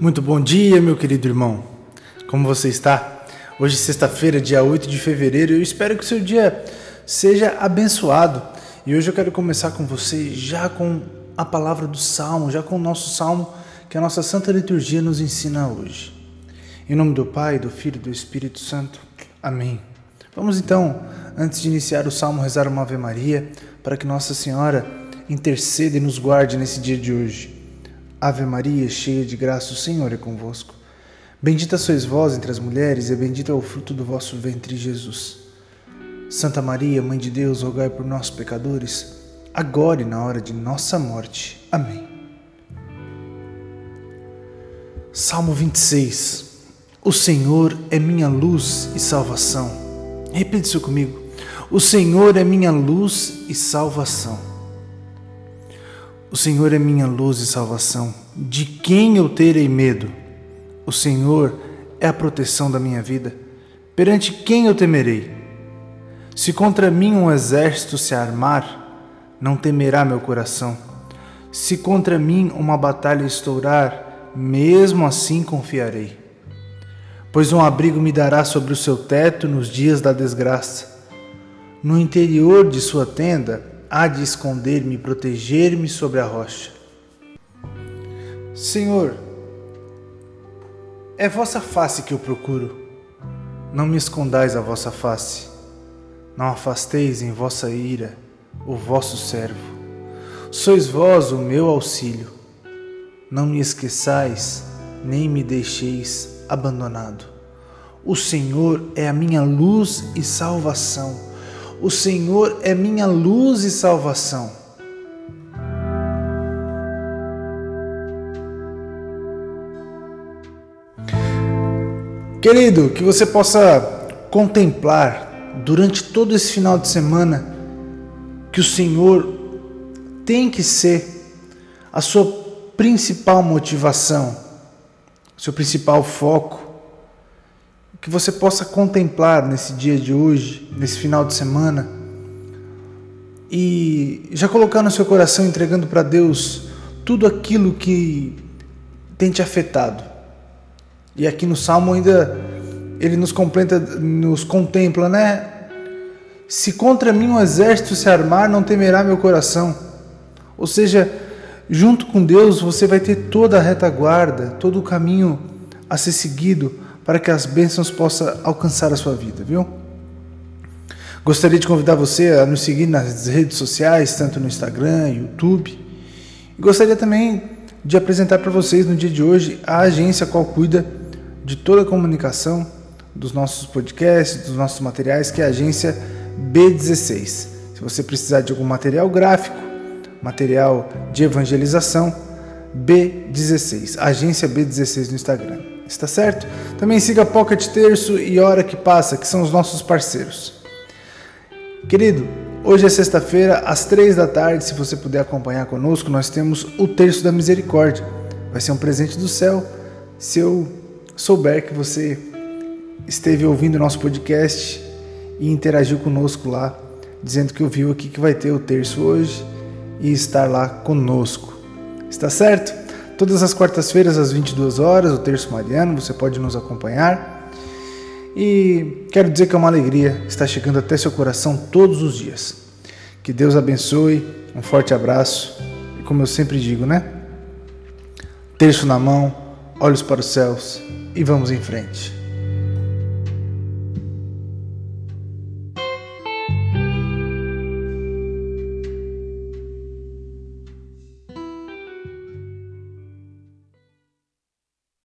Muito bom dia, meu querido irmão. Como você está? Hoje, sexta-feira, dia 8 de fevereiro, eu espero que o seu dia seja abençoado. E hoje eu quero começar com você já com a palavra do Salmo, já com o nosso Salmo que a nossa Santa Liturgia nos ensina hoje. Em nome do Pai, do Filho e do Espírito Santo. Amém. Vamos então, antes de iniciar o Salmo, rezar uma Ave Maria para que Nossa Senhora interceda e nos guarde nesse dia de hoje. Ave Maria, cheia de graça, o Senhor é convosco. Bendita sois vós entre as mulheres, e bendito é o fruto do vosso ventre, Jesus. Santa Maria, Mãe de Deus, rogai por nós, pecadores, agora e na hora de nossa morte. Amém. Salmo 26 O Senhor é minha luz e salvação. Repita isso comigo. O Senhor é minha luz e salvação. O Senhor é minha luz e salvação. De quem eu terei medo? O Senhor é a proteção da minha vida. Perante quem eu temerei? Se contra mim um exército se armar, não temerá meu coração. Se contra mim uma batalha estourar, mesmo assim confiarei. Pois um abrigo me dará sobre o seu teto nos dias da desgraça. No interior de sua tenda, há de esconder-me e proteger-me sobre a rocha. Senhor, é vossa face que eu procuro. Não me escondais a vossa face. Não afasteis em vossa ira o vosso servo. Sois vós o meu auxílio. Não me esqueçais, nem me deixeis abandonado. O Senhor é a minha luz e salvação o Senhor é minha luz e salvação. Querido, que você possa contemplar durante todo esse final de semana que o Senhor tem que ser a sua principal motivação, seu principal foco que você possa contemplar nesse dia de hoje, nesse final de semana, e já colocar no seu coração, entregando para Deus tudo aquilo que tem te afetado. E aqui no Salmo ainda ele nos completa, nos contempla, né? Se contra mim um exército se armar, não temerá meu coração. Ou seja, junto com Deus você vai ter toda a retaguarda, todo o caminho a ser seguido para que as bênçãos possam alcançar a sua vida, viu? Gostaria de convidar você a nos seguir nas redes sociais, tanto no Instagram, YouTube. E gostaria também de apresentar para vocês no dia de hoje a agência qual cuida de toda a comunicação dos nossos podcasts, dos nossos materiais, que é a agência B16. Se você precisar de algum material gráfico, material de evangelização, B16, agência B16 no Instagram. Está certo? Também siga Pocket Terço e Hora que Passa, que são os nossos parceiros. Querido, hoje é sexta-feira, às três da tarde, se você puder acompanhar conosco, nós temos o Terço da Misericórdia. Vai ser um presente do céu se eu souber que você esteve ouvindo o nosso podcast e interagiu conosco lá, dizendo que ouviu aqui que vai ter o terço hoje e estar lá conosco. Está certo? Todas as quartas-feiras, às 22 horas, o Terço Mariano, você pode nos acompanhar. E quero dizer que é uma alegria estar chegando até seu coração todos os dias. Que Deus abençoe, um forte abraço. E como eu sempre digo, né? Terço na mão, olhos para os céus e vamos em frente.